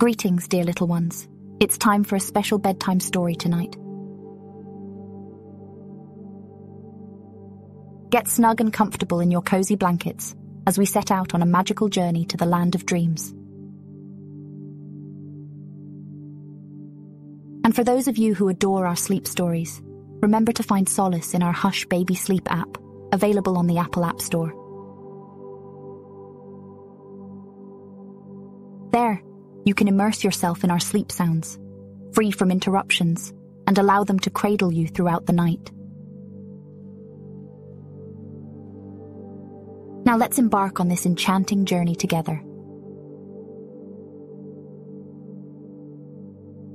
Greetings, dear little ones. It's time for a special bedtime story tonight. Get snug and comfortable in your cozy blankets as we set out on a magical journey to the land of dreams. And for those of you who adore our sleep stories, remember to find solace in our Hush Baby Sleep app, available on the Apple App Store. You can immerse yourself in our sleep sounds, free from interruptions, and allow them to cradle you throughout the night. Now let's embark on this enchanting journey together.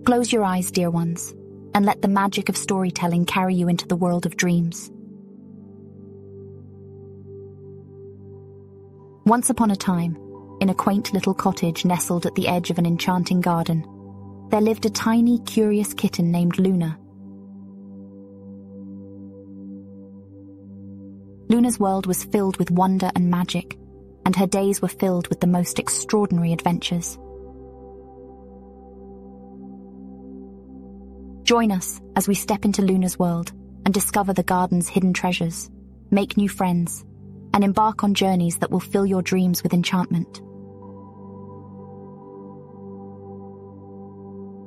Close your eyes, dear ones, and let the magic of storytelling carry you into the world of dreams. Once upon a time, in a quaint little cottage nestled at the edge of an enchanting garden, there lived a tiny, curious kitten named Luna. Luna's world was filled with wonder and magic, and her days were filled with the most extraordinary adventures. Join us as we step into Luna's world and discover the garden's hidden treasures, make new friends, and embark on journeys that will fill your dreams with enchantment.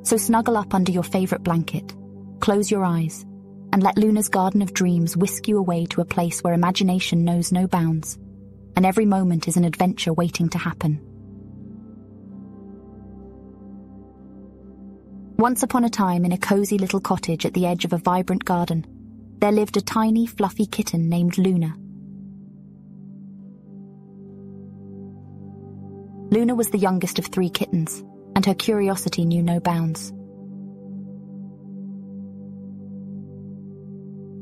So snuggle up under your favorite blanket, close your eyes, and let Luna's garden of dreams whisk you away to a place where imagination knows no bounds, and every moment is an adventure waiting to happen. Once upon a time, in a cozy little cottage at the edge of a vibrant garden, there lived a tiny, fluffy kitten named Luna. Luna was the youngest of three kittens, and her curiosity knew no bounds.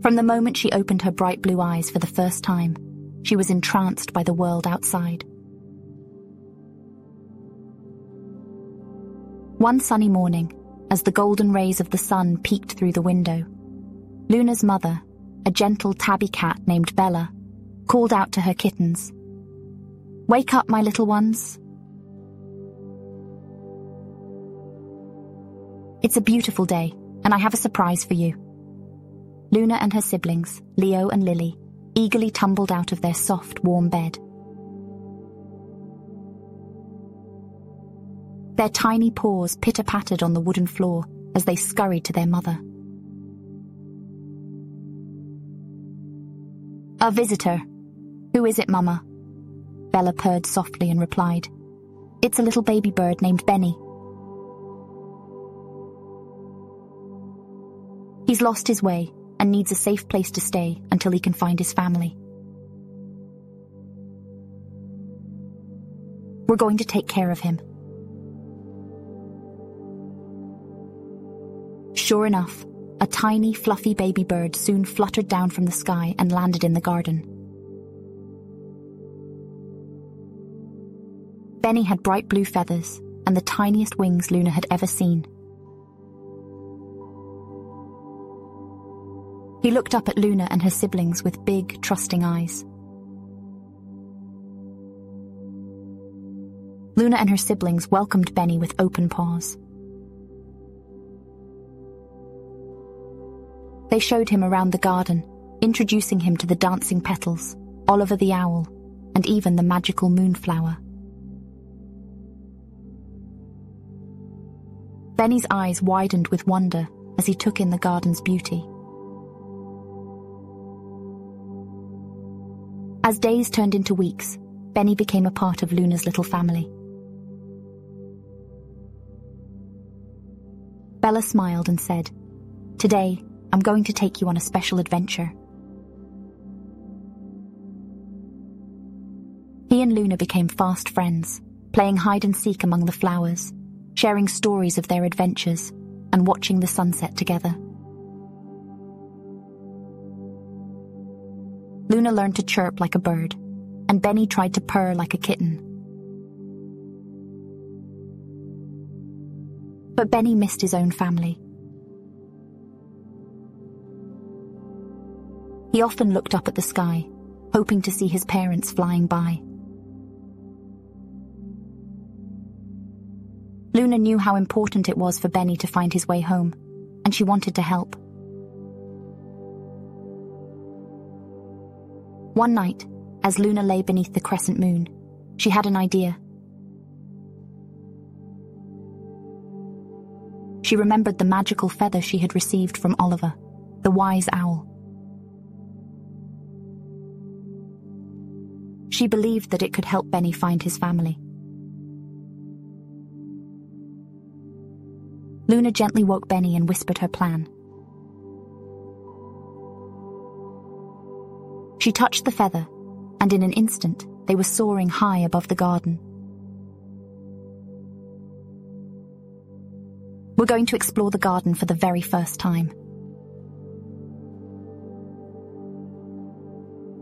From the moment she opened her bright blue eyes for the first time, she was entranced by the world outside. One sunny morning, as the golden rays of the sun peeked through the window. Luna's mother, a gentle tabby cat named Bella, called out to her kittens, Wake up, my little ones. It's a beautiful day, and I have a surprise for you. Luna and her siblings, Leo and Lily, eagerly tumbled out of their soft, warm bed. Their tiny paws pitter pattered on the wooden floor as they scurried to their mother. A visitor. Who is it, Mama? Bella purred softly and replied, It's a little baby bird named Benny. He's lost his way and needs a safe place to stay until he can find his family. We're going to take care of him. Sure enough, a tiny, fluffy baby bird soon fluttered down from the sky and landed in the garden. Benny had bright blue feathers and the tiniest wings Luna had ever seen. He looked up at Luna and her siblings with big, trusting eyes. Luna and her siblings welcomed Benny with open paws. They showed him around the garden, introducing him to the dancing petals, Oliver the owl, and even the magical moonflower. Benny's eyes widened with wonder as he took in the garden's beauty. As days turned into weeks, Benny became a part of Luna's little family. Bella smiled and said, Today, I'm going to take you on a special adventure. He and Luna became fast friends, playing hide and seek among the flowers, sharing stories of their adventures, and watching the sunset together. Luna learned to chirp like a bird, and Benny tried to purr like a kitten. But Benny missed his own family He often looked up at the sky, hoping to see his parents flying by. Luna knew how important it was for Benny to find his way home, and she wanted to help. One night, as Luna lay beneath the crescent moon, she had an idea. She remembered the magical feather she had received from Oliver, the wise owl. She believed that it could help Benny find his family. Luna gently woke Benny and whispered her plan. She touched the feather, and in an instant they were soaring high above the garden. We're going to explore the garden for the very first time.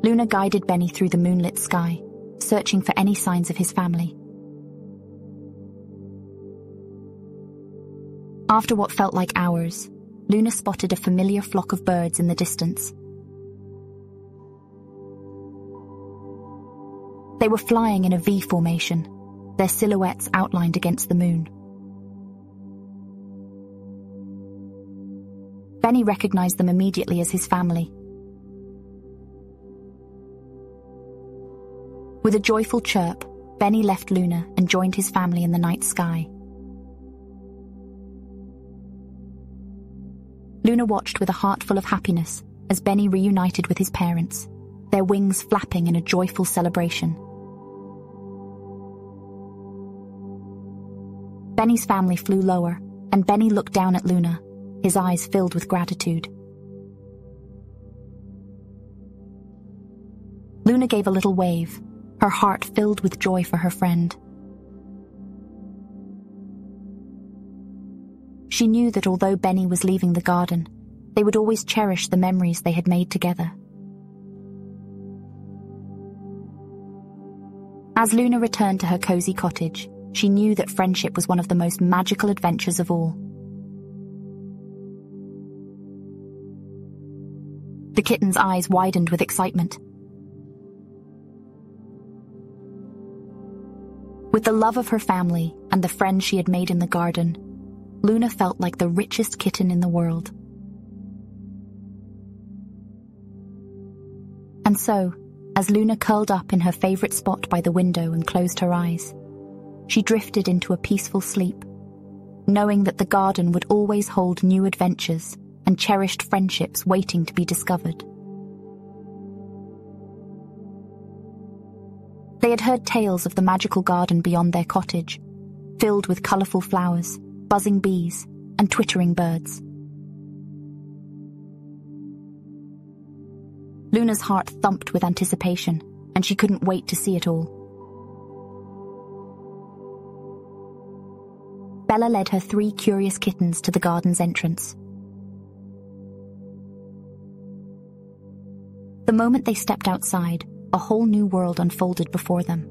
Luna guided Benny through the moonlit sky, searching for any signs of his family. After what felt like hours, Luna spotted a familiar flock of birds in the distance. They were flying in a V formation, their silhouettes outlined against the moon. Benny recognized them immediately as his family. With a joyful chirp, Benny left Luna and joined his family in the night sky. Luna watched with a heart full of happiness as Benny reunited with his parents, their wings flapping in a joyful celebration. Benny's family flew lower, and Benny looked down at Luna, his eyes filled with gratitude. Luna gave a little wave, her heart filled with joy for her friend. She knew that although Benny was leaving the garden, they would always cherish the memories they had made together. As Luna returned to her cozy cottage, she knew that friendship was one of the most magical adventures of all. The kitten's eyes widened with excitement. With the love of her family and the friends she had made in the garden, Luna felt like the richest kitten in the world. And so, as Luna curled up in her favorite spot by the window and closed her eyes, she drifted into a peaceful sleep, knowing that the garden would always hold new adventures and cherished friendships waiting to be discovered. They had heard tales of the magical garden beyond their cottage, filled with colourful flowers, buzzing bees, and twittering birds. Luna's heart thumped with anticipation, and she couldn't wait to see it all. Bella led her three curious kittens to the garden's entrance. The moment they stepped outside, a whole new world unfolded before them.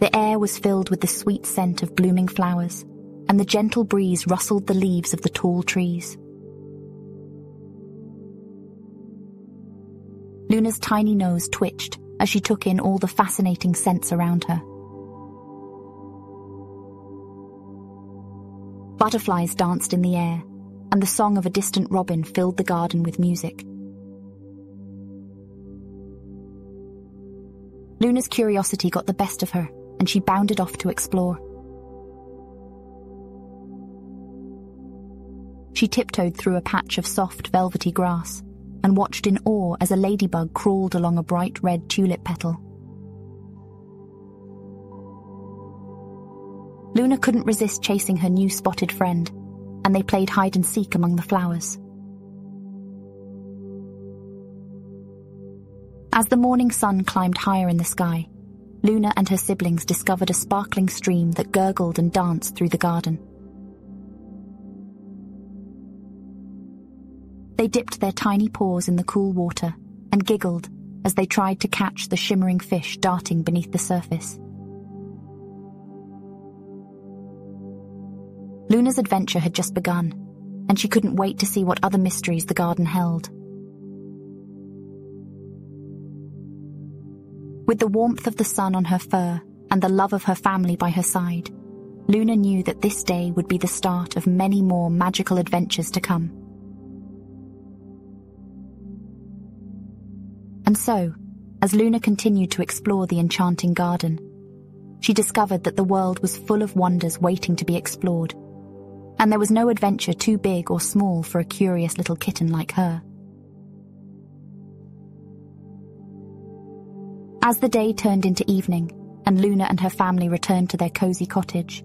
The air was filled with the sweet scent of blooming flowers, and the gentle breeze rustled the leaves of the tall trees. Luna's tiny nose twitched as she took in all the fascinating scents around her. Butterflies danced in the air, and the song of a distant robin filled the garden with music. Luna's curiosity got the best of her, and she bounded off to explore. She tiptoed through a patch of soft, velvety grass and watched in awe as a ladybug crawled along a bright red tulip petal. Luna couldn't resist chasing her new spotted friend, and they played hide and seek among the flowers. As the morning sun climbed higher in the sky, Luna and her siblings discovered a sparkling stream that gurgled and danced through the garden. They dipped their tiny paws in the cool water and giggled as they tried to catch the shimmering fish darting beneath the surface. Luna's adventure had just begun, and she couldn't wait to see what other mysteries the garden held. With the warmth of the sun on her fur and the love of her family by her side, Luna knew that this day would be the start of many more magical adventures to come. And so, as Luna continued to explore the enchanting garden, she discovered that the world was full of wonders waiting to be explored, and there was no adventure too big or small for a curious little kitten like her. As the day turned into evening, and Luna and her family returned to their cozy cottage,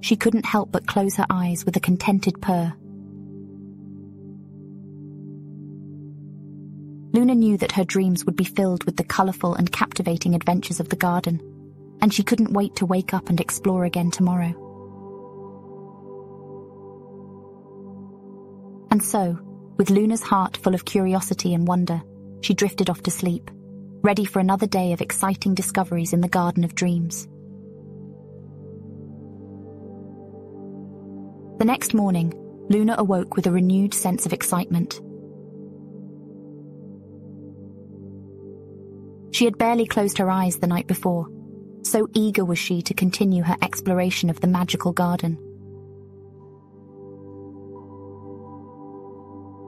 she couldn't help but close her eyes with a contented purr. Luna knew that her dreams would be filled with the colourful and captivating adventures of the garden, and she couldn't wait to wake up and explore again tomorrow. And so, with Luna's heart full of curiosity and wonder, she drifted off to sleep, ready for another day of exciting discoveries in the Garden of Dreams. The next morning, Luna awoke with a renewed sense of excitement. She had barely closed her eyes the night before, so eager was she to continue her exploration of the magical garden.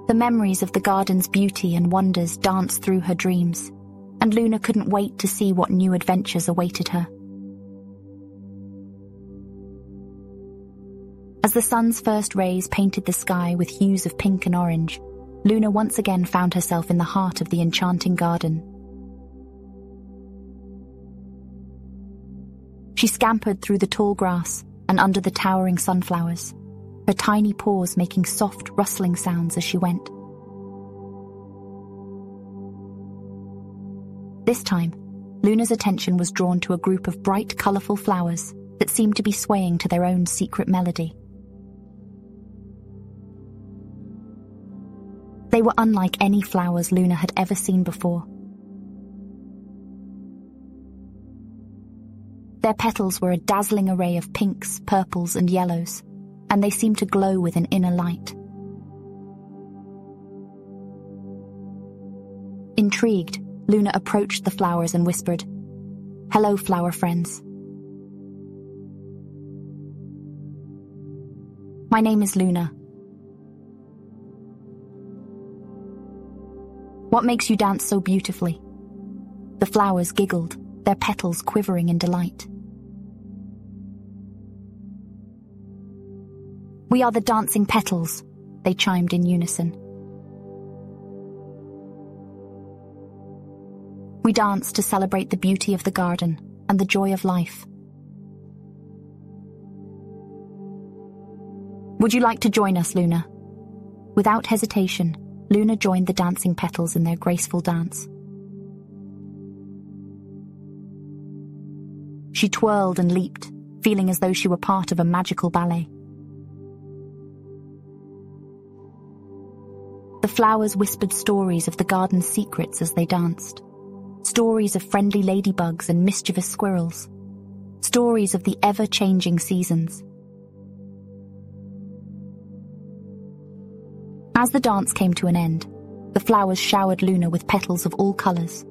The memories of the garden's beauty and wonders danced through her dreams, and Luna couldn't wait to see what new adventures awaited her. As the sun's first rays painted the sky with hues of pink and orange, Luna once again found herself in the heart of the enchanting garden. She scampered through the tall grass and under the towering sunflowers, her tiny paws making soft, rustling sounds as she went. This time, Luna's attention was drawn to a group of bright, colourful flowers that seemed to be swaying to their own secret melody. They were unlike any flowers Luna had ever seen before. Their petals were a dazzling array of pinks, purples, and yellows, and they seemed to glow with an inner light. Intrigued, Luna approached the flowers and whispered, Hello, flower friends. My name is Luna. What makes you dance so beautifully? The flowers giggled, their petals quivering in delight. We are the dancing petals, they chimed in unison. We dance to celebrate the beauty of the garden and the joy of life. Would you like to join us, Luna? Without hesitation, Luna joined the dancing petals in their graceful dance. She twirled and leaped, feeling as though she were part of a magical ballet. Flowers whispered stories of the garden's secrets as they danced. Stories of friendly ladybugs and mischievous squirrels. Stories of the ever-changing seasons. As the dance came to an end, the flowers showered Luna with petals of all colours.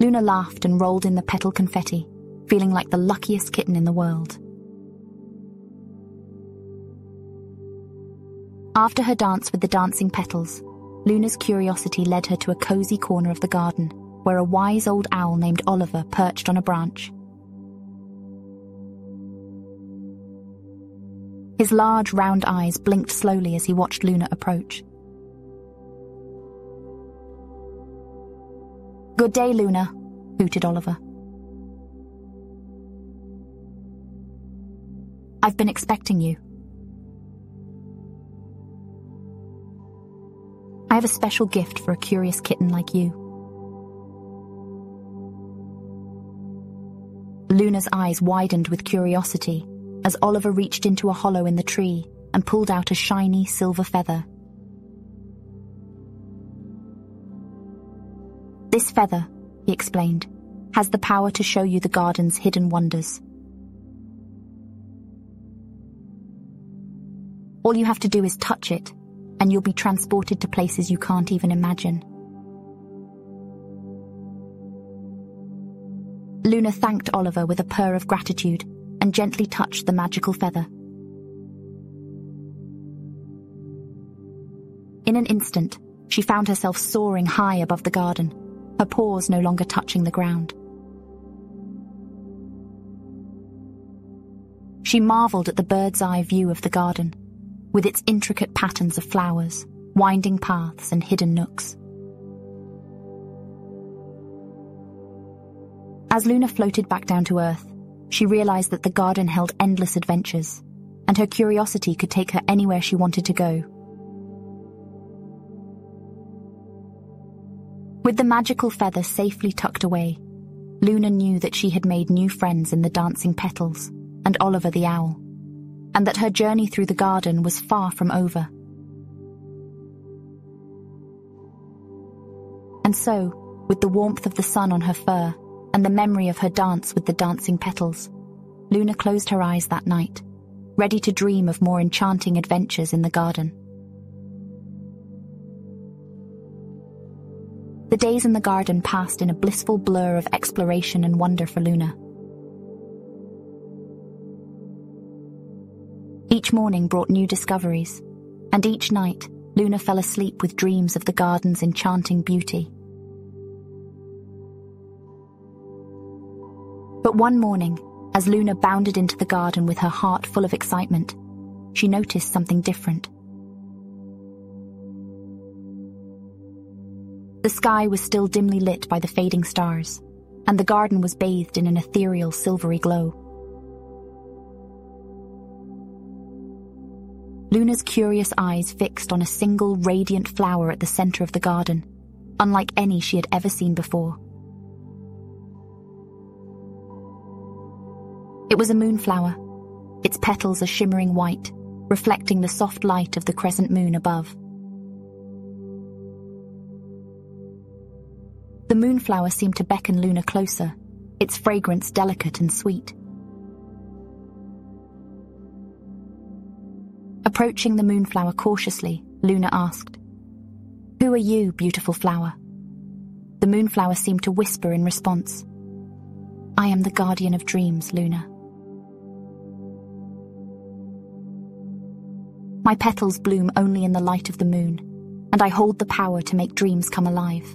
Luna laughed and rolled in the petal confetti, feeling like the luckiest kitten in the world. After her dance with the dancing petals, Luna's curiosity led her to a cozy corner of the garden, where a wise old owl named Oliver perched on a branch. His large, round eyes blinked slowly as he watched Luna approach. Good day, Luna, hooted Oliver. I've been expecting you. I have a special gift for a curious kitten like you. Luna's eyes widened with curiosity as Oliver reached into a hollow in the tree and pulled out a shiny silver feather. This feather, he explained, has the power to show you the garden's hidden wonders. All you have to do is touch it, and you'll be transported to places you can't even imagine. Luna thanked Oliver with a purr of gratitude and gently touched the magical feather. In an instant, she found herself soaring high above the garden, her paws no longer touching the ground. She marveled at the bird's eye view of the garden, with its intricate patterns of flowers, winding paths, and hidden nooks. As Luna floated back down to Earth, she realized that the garden held endless adventures, and her curiosity could take her anywhere she wanted to go. With the magical feather safely tucked away, Luna knew that she had made new friends in the dancing petals and Oliver the owl, and that her journey through the garden was far from over. And so, with the warmth of the sun on her fur and the memory of her dance with the dancing petals, Luna closed her eyes that night, ready to dream of more enchanting adventures in the garden. The days in the garden passed in a blissful blur of exploration and wonder for Luna. Each morning brought new discoveries, and each night Luna fell asleep with dreams of the garden's enchanting beauty. But one morning, as Luna bounded into the garden with her heart full of excitement, she noticed something different. The sky was still dimly lit by the fading stars, and the garden was bathed in an ethereal silvery glow. Luna's curious eyes fixed on a single radiant flower at the center of the garden, unlike any she had ever seen before. It was a moonflower, its petals a shimmering white, reflecting the soft light of the crescent moon above. The moonflower seemed to beckon Luna closer, its fragrance delicate and sweet. Approaching the moonflower cautiously, Luna asked, Who are you, beautiful flower? The moonflower seemed to whisper in response, I am the guardian of dreams, Luna. My petals bloom only in the light of the moon, and I hold the power to make dreams come alive.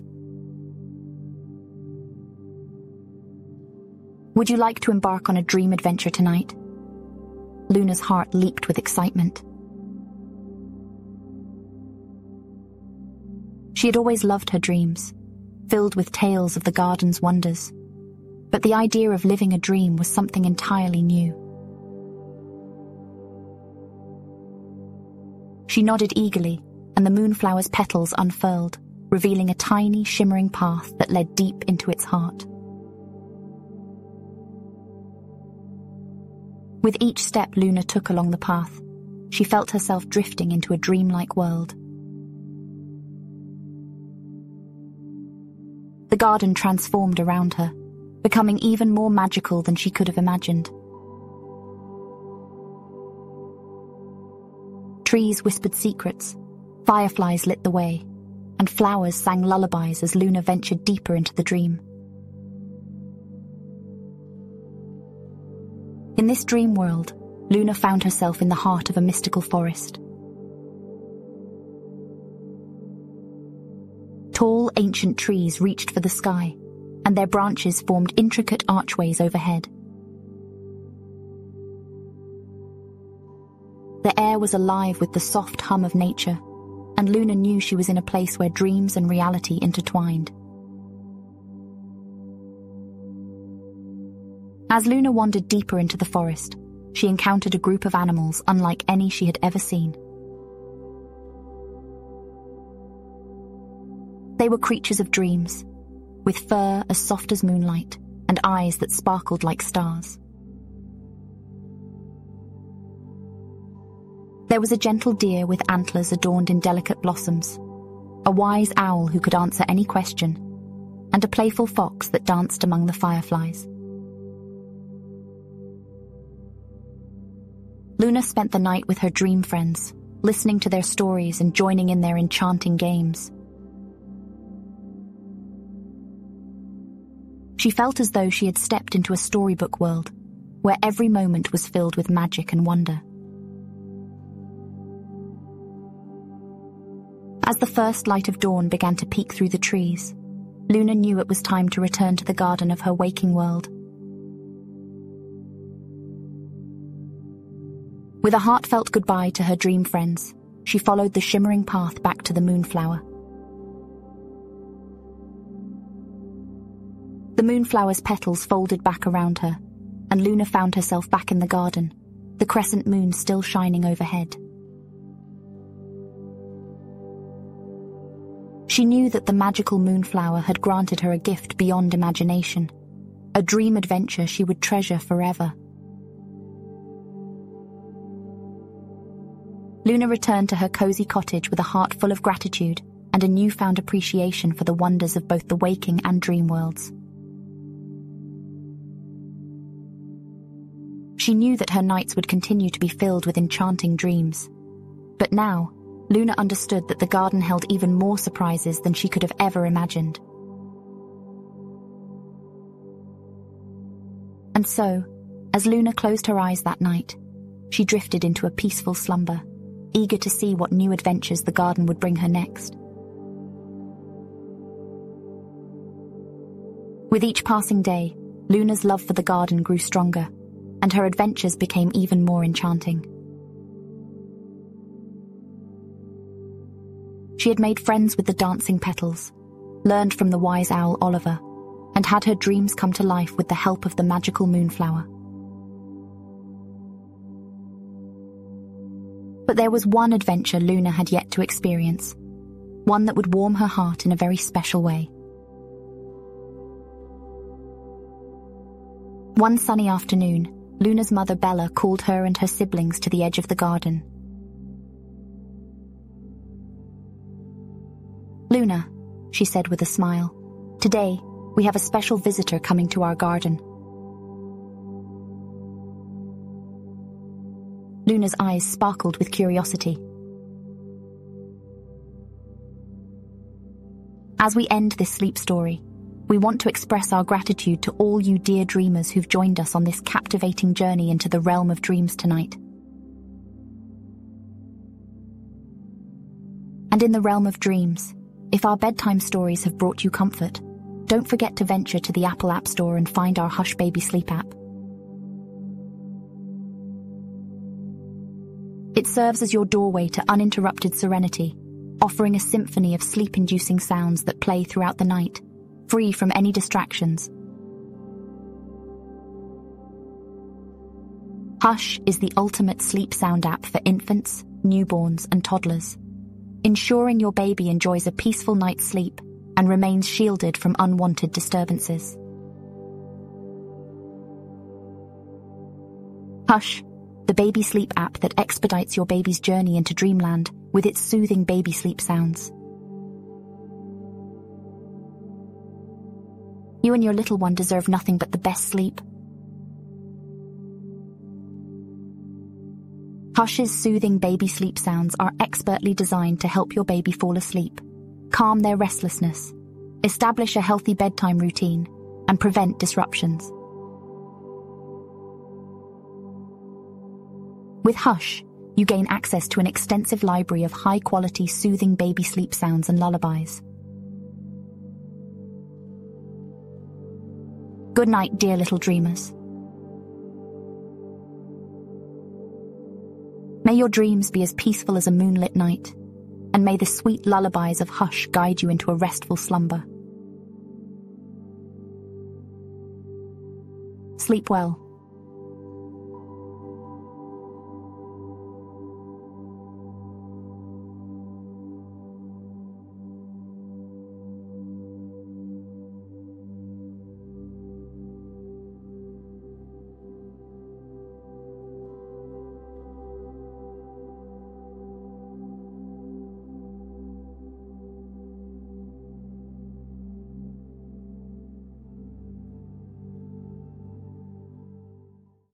Would you like to embark on a dream adventure tonight? Luna's heart leaped with excitement. She had always loved her dreams, filled with tales of the garden's wonders. But the idea of living a dream was something entirely new. She nodded eagerly, and the moonflower's petals unfurled, revealing a tiny, shimmering path that led deep into its heart. With each step Luna took along the path, she felt herself drifting into a dreamlike world. The garden transformed around her, becoming even more magical than she could have imagined. Trees whispered secrets, fireflies lit the way, and flowers sang lullabies as Luna ventured deeper into the dream. In this dream world, Luna found herself in the heart of a mystical forest. Ancient trees reached for the sky, and their branches formed intricate archways overhead. The air was alive with the soft hum of nature, and Luna knew she was in a place where dreams and reality intertwined. As Luna wandered deeper into the forest, she encountered a group of animals unlike any she had ever seen. They were creatures of dreams, with fur as soft as moonlight and eyes that sparkled like stars. There was a gentle deer with antlers adorned in delicate blossoms, a wise owl who could answer any question, and a playful fox that danced among the fireflies. Luna spent the night with her dream friends, listening to their stories and joining in their enchanting games. She felt as though she had stepped into a storybook world, where every moment was filled with magic and wonder. As the first light of dawn began to peek through the trees, Luna knew it was time to return to the garden of her waking world. With a heartfelt goodbye to her dream friends, she followed the shimmering path back to the moonflower. Moonflower's petals folded back around her, and Luna found herself back in the garden, the crescent moon still shining overhead. She knew that the magical moonflower had granted her a gift beyond imagination, a dream adventure she would treasure forever. Luna returned to her cozy cottage with a heart full of gratitude and a newfound appreciation for the wonders of both the waking and dream worlds. She knew that her nights would continue to be filled with enchanting dreams. But now, Luna understood that the garden held even more surprises than she could have ever imagined. And so, as Luna closed her eyes that night, she drifted into a peaceful slumber eager to see what new adventures the garden would bring her next. With each passing day, Luna's love for the garden grew stronger, and her adventures became even more enchanting. She had made friends with the dancing petals, learned from the wise owl Oliver, and had her dreams come to life with the help of the magical moonflower. But there was one adventure Luna had yet to experience, one that would warm her heart in a very special way. One sunny afternoon, Luna's mother Bella called her and her siblings to the edge of the garden. Luna, she said with a smile, today we have a special visitor coming to our garden. Luna's eyes sparkled with curiosity. As we end this sleep story, we want to express our gratitude to all you dear dreamers who've joined us on this captivating journey into the realm of dreams tonight. And in the realm of dreams, if our bedtime stories have brought you comfort, don't forget to venture to the Apple App Store and find our Hush Baby Sleep app. It serves as your doorway to uninterrupted serenity, offering a symphony of sleep-inducing sounds that play throughout the night, free from any distractions. Hush is the ultimate sleep sound app for infants, newborns, and toddlers, ensuring your baby enjoys a peaceful night's sleep and remains shielded from unwanted disturbances. Hush the baby sleep app that expedites your baby's journey into dreamland with its soothing baby sleep sounds. You and your little one deserve nothing but the best sleep. Hush's soothing baby sleep sounds are expertly designed to help your baby fall asleep, calm their restlessness, establish a healthy bedtime routine, and prevent disruptions. With Hush, you gain access to an extensive library of high-quality soothing baby sleep sounds and lullabies. Good night, dear little dreamers. May your dreams be as peaceful as a moonlit night, and may the sweet lullabies of Hush guide you into a restful slumber. Sleep well